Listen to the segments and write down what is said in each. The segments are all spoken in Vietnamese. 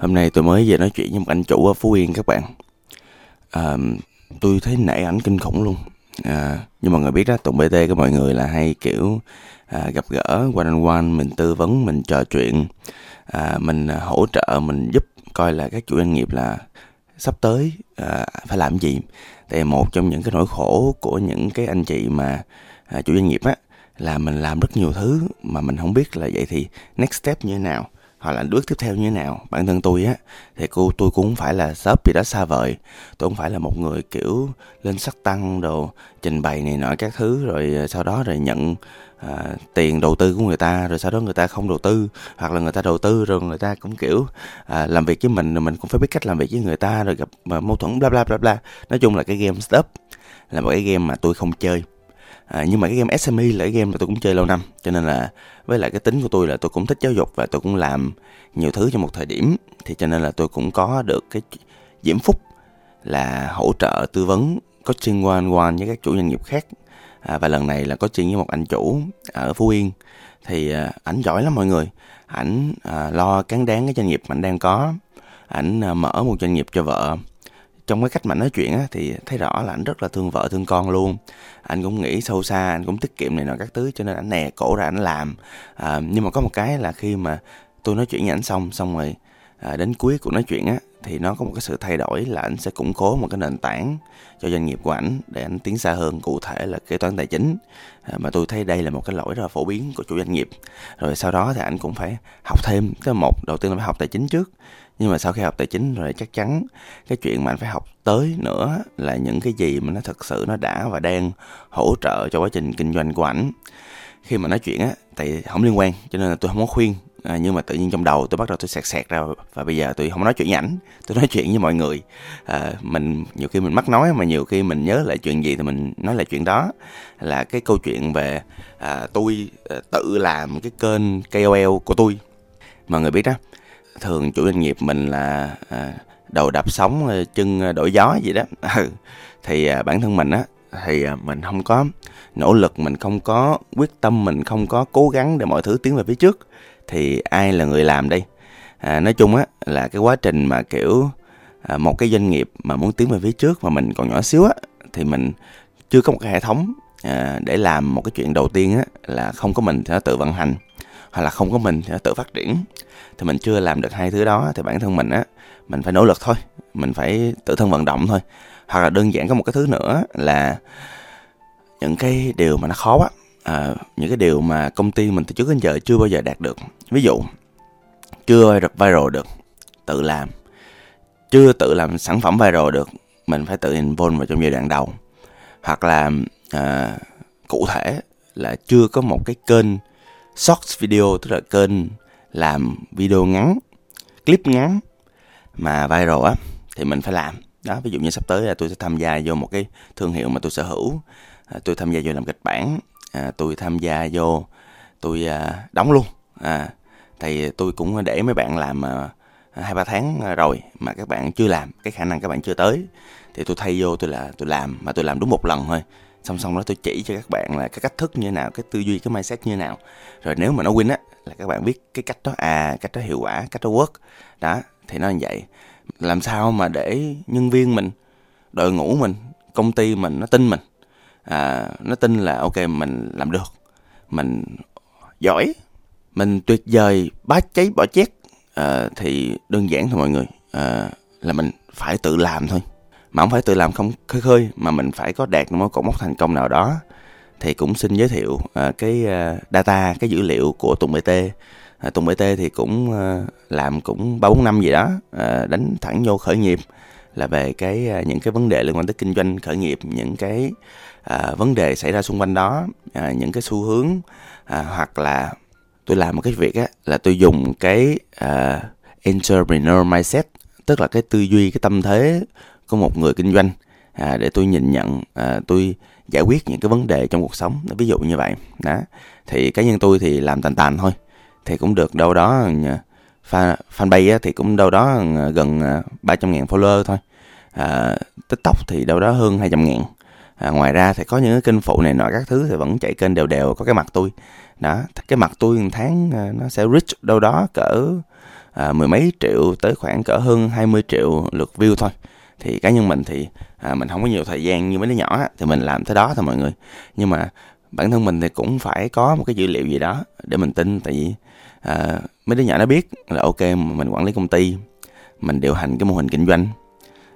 Hôm nay tôi mới về nói chuyện với một anh chủ ở Phú Yên các bạn. À, tôi thấy nảy ảnh kinh khủng luôn. À, Nhưng mọi người biết đó, tụng BT của mọi người là hay kiểu à, gặp gỡ one on one, mình tư vấn, mình trò chuyện, à, mình à, hỗ trợ, mình giúp coi là các chủ doanh nghiệp là sắp tới à, phải làm gì. Tại một trong những cái nỗi khổ của những cái anh chị mà à, chủ doanh nghiệp á là mình làm rất nhiều thứ mà mình không biết là vậy thì next step như thế nào hoặc là bước tiếp theo như thế nào. Bản thân tôi á thì cô tôi cũng không phải là shop gì đó xa vời. Tôi không phải là một người kiểu lên sắc tăng đồ trình bày này nọ các thứ rồi ờ, sau đó rồi nhận à, tiền đầu tư của người ta rồi sau đó người ta không đầu tư hoặc là người ta đầu tư rồi người ta cũng kiểu à, làm việc với mình rồi mình cũng phải biết cách làm việc với người ta rồi gặp ờ, mâu thuẫn bla bla bla bla. Nói chung là cái game stop là một cái game mà tôi không chơi à, nhưng mà cái game SME là cái game mà tôi cũng chơi lâu năm cho nên là với lại cái tính của tôi là tôi cũng thích giáo dục và tôi cũng làm nhiều thứ trong một thời điểm. Thì cho nên là tôi cũng có được cái diễm phúc là hỗ trợ tư vấn coaching one one với các chủ doanh nghiệp khác. À, và lần này là coaching với một anh chủ ở phú yên. Thì à, ảnh giỏi lắm mọi người. Ảnh à, lo cán đáng cái doanh nghiệp mà anh đang có. Ảnh à, mở một doanh nghiệp cho vợ trong cái cách mà nói chuyện á, thì thấy rõ là anh rất là thương vợ thương con luôn. Anh cũng nghĩ sâu xa anh cũng tiết kiệm này nọ các thứ cho nên anh nè cổ ra anh làm. À, nhưng mà có một cái là khi mà tôi nói chuyện với ảnh xong xong rồi à, đến cuối cuộc nói chuyện á thì nó có một cái sự thay đổi là anh sẽ củng cố một cái nền tảng cho doanh nghiệp của ảnh để anh tiến xa hơn cụ thể là kế toán tài chính. À, mà tôi thấy đây là một cái lỗi rất là phổ biến của chủ doanh nghiệp. Rồi sau đó thì anh cũng phải học thêm cái một đầu tiên là phải học tài chính trước nhưng mà sau khi học tài chính rồi chắc chắn cái chuyện mà anh phải học tới nữa là những cái gì mà nó thật sự nó đã và đang hỗ trợ cho quá trình kinh doanh của ảnh. Khi mà nói chuyện á tại không liên quan cho nên là tôi không có khuyên. À, nhưng mà tự nhiên trong đầu tôi bắt đầu tôi sẹt sẹt ra và bây giờ tôi không nói chuyện với ảnh tôi nói chuyện với mọi người. À, mình nhiều khi mình mắc nói mà nhiều khi mình nhớ lại chuyện gì thì mình nói lại chuyện đó. Là cái câu chuyện về à, tôi à, tự làm cái kênh KOL của tôi. Mọi người biết đó thường chủ doanh nghiệp mình là à, đầu đập sóng à, chân à, đổi gió gì đó ừ. thì à, bản thân mình á thì à, mình không có nỗ lực mình không có quyết tâm mình không có cố gắng để mọi thứ tiến về phía trước thì ai là người làm đây à, nói chung á là cái quá trình mà kiểu à, một cái doanh nghiệp mà muốn tiến về phía trước mà mình còn nhỏ xíu á thì mình chưa có một cái hệ thống à, để làm một cái chuyện đầu tiên á là không có mình thì nó tự vận hành hoặc là không có mình thì nó tự phát triển. Thì mình chưa làm được hai thứ đó thì bản thân mình á mình phải nỗ lực thôi. Mình phải tự thân vận động thôi. Hoặc là đơn giản có một cái thứ nữa là những cái điều mà nó khó á à, những cái điều mà công ty mình từ trước đến giờ chưa bao giờ đạt được. Ví dụ chưa viral được tự làm. Chưa tự làm sản phẩm viral được mình phải tự involve vào trong giai đoạn đầu. Hoặc là à, cụ thể là chưa có một cái kênh short video tức là kênh làm video ngắn clip ngắn mà viral á thì mình phải làm. Đó ví dụ như sắp tới là tôi sẽ tham gia vô một cái thương hiệu mà tôi sở hữu. À, tôi tham gia vô làm kịch bản. À, tôi tham gia vô tôi à, đóng luôn. À, thì tôi cũng để mấy bạn làm à, hai ba tháng à, rồi mà các bạn chưa làm cái khả năng các bạn chưa tới thì tôi thay vô tôi là tôi làm mà tôi làm đúng một lần thôi song song đó tôi chỉ cho các bạn là cái cách thức như thế nào cái tư duy cái mindset như thế nào. Rồi nếu mà nó win á là các bạn biết cái cách đó à cách đó hiệu quả cách đó work. Đó thì nó như vậy. Làm sao mà để nhân viên mình đội ngũ mình công ty mình nó tin mình? À, nó tin là ok mình làm được. Mình giỏi mình tuyệt vời bá cháy bỏ chét. À, thì đơn giản thôi mọi người. À, là mình phải tự làm thôi mà không phải tự làm không khơi khơi mà mình phải có đạt một cột mốc thành công nào đó. Thì cũng xin giới thiệu uh, cái uh, data cái dữ liệu của Tùng BT uh, à, Tùng BT thì cũng uh, làm cũng ba bốn năm gì đó uh, đánh thẳng vô khởi nghiệp là về cái uh, những cái vấn đề liên quan tới kinh doanh khởi nghiệp những cái uh, vấn đề xảy ra xung quanh đó uh, những cái xu hướng uh, hoặc là tôi làm một cái việc á là tôi dùng cái uh, entrepreneur mindset tức là cái tư duy cái tâm thế của một người kinh doanh à, để tôi nhìn nhận à, tôi giải quyết những cái vấn đề trong cuộc sống. Ví dụ như vậy đó. Thì cá nhân tôi thì làm tàn tàn thôi. Thì cũng được đâu đó à, fan fanpage thì cũng đâu đó à, gần à, 300 ngàn follower thôi. À, tiktok thì đâu đó hơn 200 ngàn. À, ngoài ra thì có những cái kênh phụ này nọ các thứ thì vẫn chạy kênh đều đều có cái mặt tôi. Đó cái mặt tôi một tháng nó sẽ reach đâu đó cỡ à, mười mấy triệu tới khoảng cỡ hơn 20 triệu lượt view thôi thì cá nhân mình thì à, mình không có nhiều thời gian như mấy đứa nhỏ á, thì mình làm tới đó thôi mọi người. Nhưng mà bản thân mình thì cũng phải có một cái dữ liệu gì đó để mình tin tại vì à, mấy đứa nhỏ nó biết là ok mình quản lý công ty mình điều hành cái mô hình kinh doanh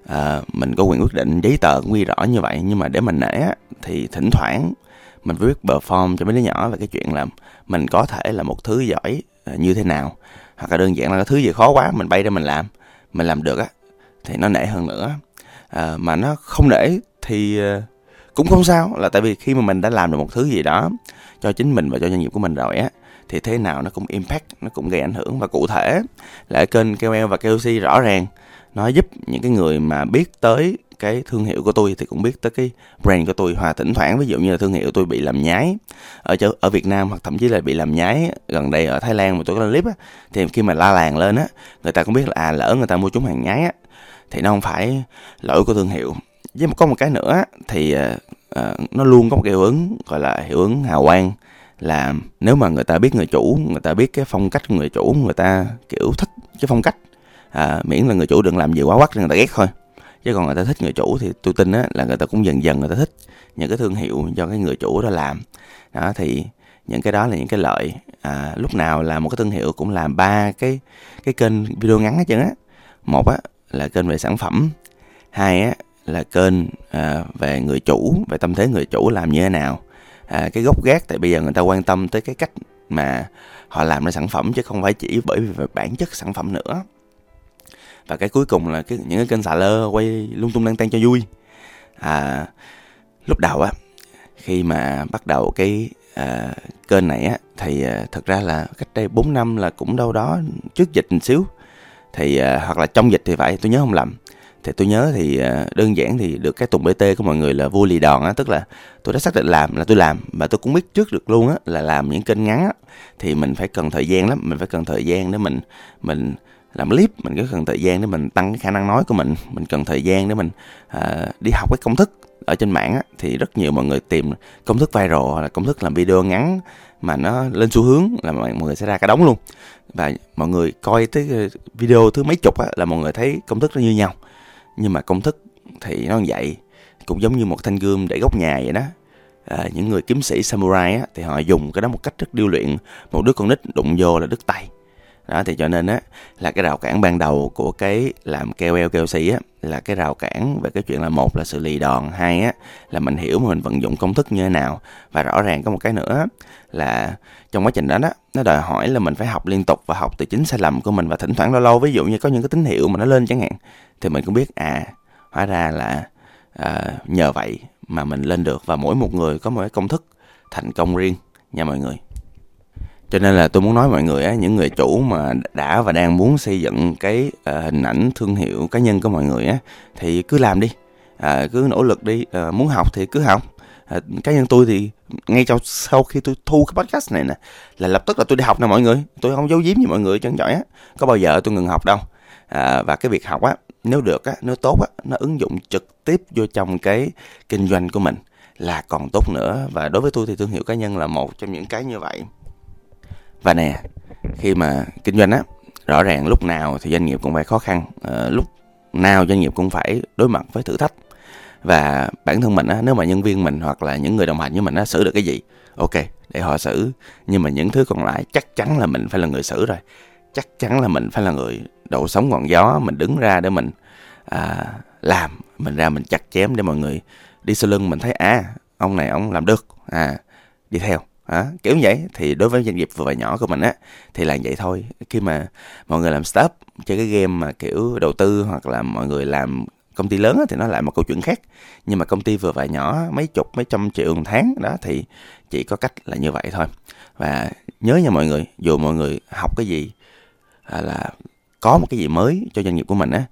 à, mình có quyền quyết định giấy tờ cũng ghi rõ như vậy. Nhưng mà để mình nể á, thì thỉnh thoảng mình viết bờ perform cho mấy đứa nhỏ về cái chuyện là mình có thể là một thứ giỏi à, như thế nào hoặc là đơn giản là cái thứ gì khó quá mình bay ra mình làm mình làm được á thì nó nể hơn nữa. À, mà nó không nể thì à, cũng không sao là tại vì khi mà mình đã làm được một thứ gì đó cho chính mình và cho doanh nghiệp của mình rồi á thì thế nào nó cũng impact nó cũng gây ảnh hưởng. Và cụ thể là kênh KOL và KOC rõ ràng nó giúp những cái người mà biết tới cái thương hiệu của tôi thì cũng biết tới cái brand của tôi. Hòa thỉnh thoảng ví dụ như là thương hiệu tôi bị làm nhái ở chỗ ở Việt Nam hoặc thậm chí là bị làm nhái gần đây ở Thái Lan mà tôi có lên clip á thì khi mà la làng lên á người ta cũng biết là à lỡ người ta mua chúng hàng nhái á thì nó không phải lỗi của thương hiệu. Với có một cái nữa thì uh, nó luôn có một cái hiệu ứng gọi là hiệu ứng hào quang là nếu mà người ta biết người chủ người ta biết cái phong cách của người chủ người ta kiểu thích cái phong cách à, miễn là người chủ đừng làm gì quá quắc người ta ghét thôi. Chứ còn người ta thích người chủ thì tôi tin á là người ta cũng dần dần người ta thích những cái thương hiệu do cái người chủ đó làm. Đó thì những cái đó là những cái lợi. À, lúc nào là một cái thương hiệu cũng làm ba cái cái kênh video ngắn hết trơn á. Một á là kênh về sản phẩm. Hai á là kênh à, về người chủ về tâm thế người chủ làm như thế nào. À, cái gốc gác tại bây giờ người ta quan tâm tới cái cách mà họ làm ra sản phẩm chứ không phải chỉ bởi vì bản chất sản phẩm nữa. Và cái cuối cùng là cái những cái kênh xà lơ quay lung tung lang tan cho vui. À, lúc đầu á khi mà bắt đầu cái à, kênh này á thì à, thật ra là cách đây 4 năm là cũng đâu đó trước dịch một xíu thì uh, hoặc là trong dịch thì phải tôi nhớ không lầm. Thì tôi nhớ thì uh, đơn giản thì được cái tùng bt của mọi người là vua lì đòn á tức là tôi đã xác định làm là tôi làm và tôi cũng biết trước được luôn á là làm những kênh ngắn á. Thì mình phải cần thời gian lắm mình phải cần thời gian để mình mình làm clip mình có cần thời gian để mình tăng cái khả năng nói của mình mình cần thời gian để mình uh, đi học cái công thức ở trên mạng á, thì rất nhiều mọi người tìm công thức viral hoặc là công thức làm video ngắn mà nó lên xu hướng là mọi người sẽ ra cả đống luôn. Và mọi người coi tới video thứ mấy chục á, là mọi người thấy công thức nó như nhau. Nhưng mà công thức thì nó như vậy cũng giống như một thanh gươm để góc nhà vậy đó. À, những người kiếm sĩ samurai á, thì họ dùng cái đó một cách rất điêu luyện. Một đứa con nít đụng vô là đứt tay đó thì cho nên á là cái rào cản ban đầu của cái làm keo keo xì á là cái rào cản về cái chuyện là một là sự lì đòn hai á là mình hiểu mình vận dụng công thức như thế nào. Và rõ ràng có một cái nữa là trong quá trình đó đó nó đòi hỏi là mình phải học liên tục và học từ chính sai lầm của mình và thỉnh thoảng lâu lâu ví dụ như có những cái tín hiệu mà nó lên chẳng hạn thì mình cũng biết à hóa ra là à, nhờ vậy mà mình lên được và mỗi một người có một cái công thức thành công riêng nha mọi người cho nên là tôi muốn nói mọi người á những người chủ mà đã và đang muốn xây dựng cái uh, hình ảnh thương hiệu cá nhân của mọi người á thì cứ làm đi. À, cứ nỗ lực đi. À, muốn học thì cứ học. À, cá nhân tôi thì ngay trong sau khi tôi thu cái podcast này nè là lập tức là tôi đi học nè mọi người. Tôi không giấu giếm gì mọi người chân giỏi á. Có bao giờ tôi ngừng học đâu. À, và cái việc học á nếu được á nếu tốt á nó ứng dụng trực tiếp vô trong cái kinh doanh của mình là còn tốt nữa. Và đối với tôi thì thương hiệu cá nhân là một trong những cái như vậy và nè khi mà kinh doanh á rõ ràng lúc nào thì doanh nghiệp cũng phải khó khăn à, lúc nào doanh nghiệp cũng phải đối mặt với thử thách. Và bản thân mình á nếu mà nhân viên mình hoặc là những người đồng hành với mình á xử được cái gì ok để họ xử. Nhưng mà những thứ còn lại chắc chắn là mình phải là người xử rồi. Chắc chắn là mình phải là người đậu sóng ngọn gió mình đứng ra để mình à, làm mình ra mình chặt chém để mọi người đi sau lưng mình thấy à ông này ông làm được à đi theo à, kiểu như vậy. Thì đối với doanh nghiệp vừa và nhỏ của mình á thì là vậy thôi. Khi mà mọi người làm startup chơi cái game mà kiểu đầu tư hoặc là mọi người làm công ty lớn á, thì nó lại một câu chuyện khác. Nhưng mà công ty vừa và nhỏ mấy chục mấy trăm triệu một tháng đó thì chỉ có cách là như vậy thôi. Và nhớ nha mọi người dù mọi người học cái gì à, là có một cái gì mới cho doanh nghiệp của mình á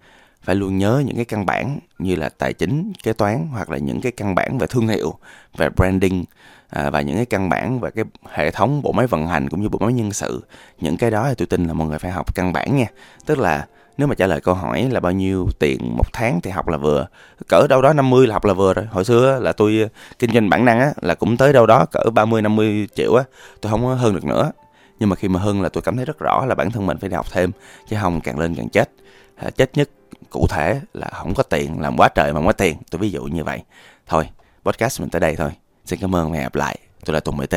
phải luôn nhớ những cái căn bản như là tài chính kế toán hoặc là những cái căn bản về thương hiệu về branding à, và những cái căn bản về cái hệ thống bộ máy vận hành cũng như bộ máy nhân sự. Những cái đó thì tôi tin là mọi người phải học căn bản nha. Tức là nếu mà trả lời câu hỏi là bao nhiêu tiền một tháng thì học là vừa cỡ đâu đó 50 là học là vừa rồi. Hồi xưa là tôi à, kinh doanh bản năng á là cũng tới đâu đó cỡ 30 50 triệu á tôi không có hơn được nữa. Nhưng mà khi mà hơn là tôi cảm thấy rất rõ là bản thân mình phải đi học thêm chứ không càng lên càng chết. À, chết nhất cụ thể là không có tiền, làm quá trời mà không có tiền. Tôi ví dụ như vậy. Thôi, podcast mình tới đây thôi. Xin cảm ơn và hẹn gặp lại. Tôi là tùng mt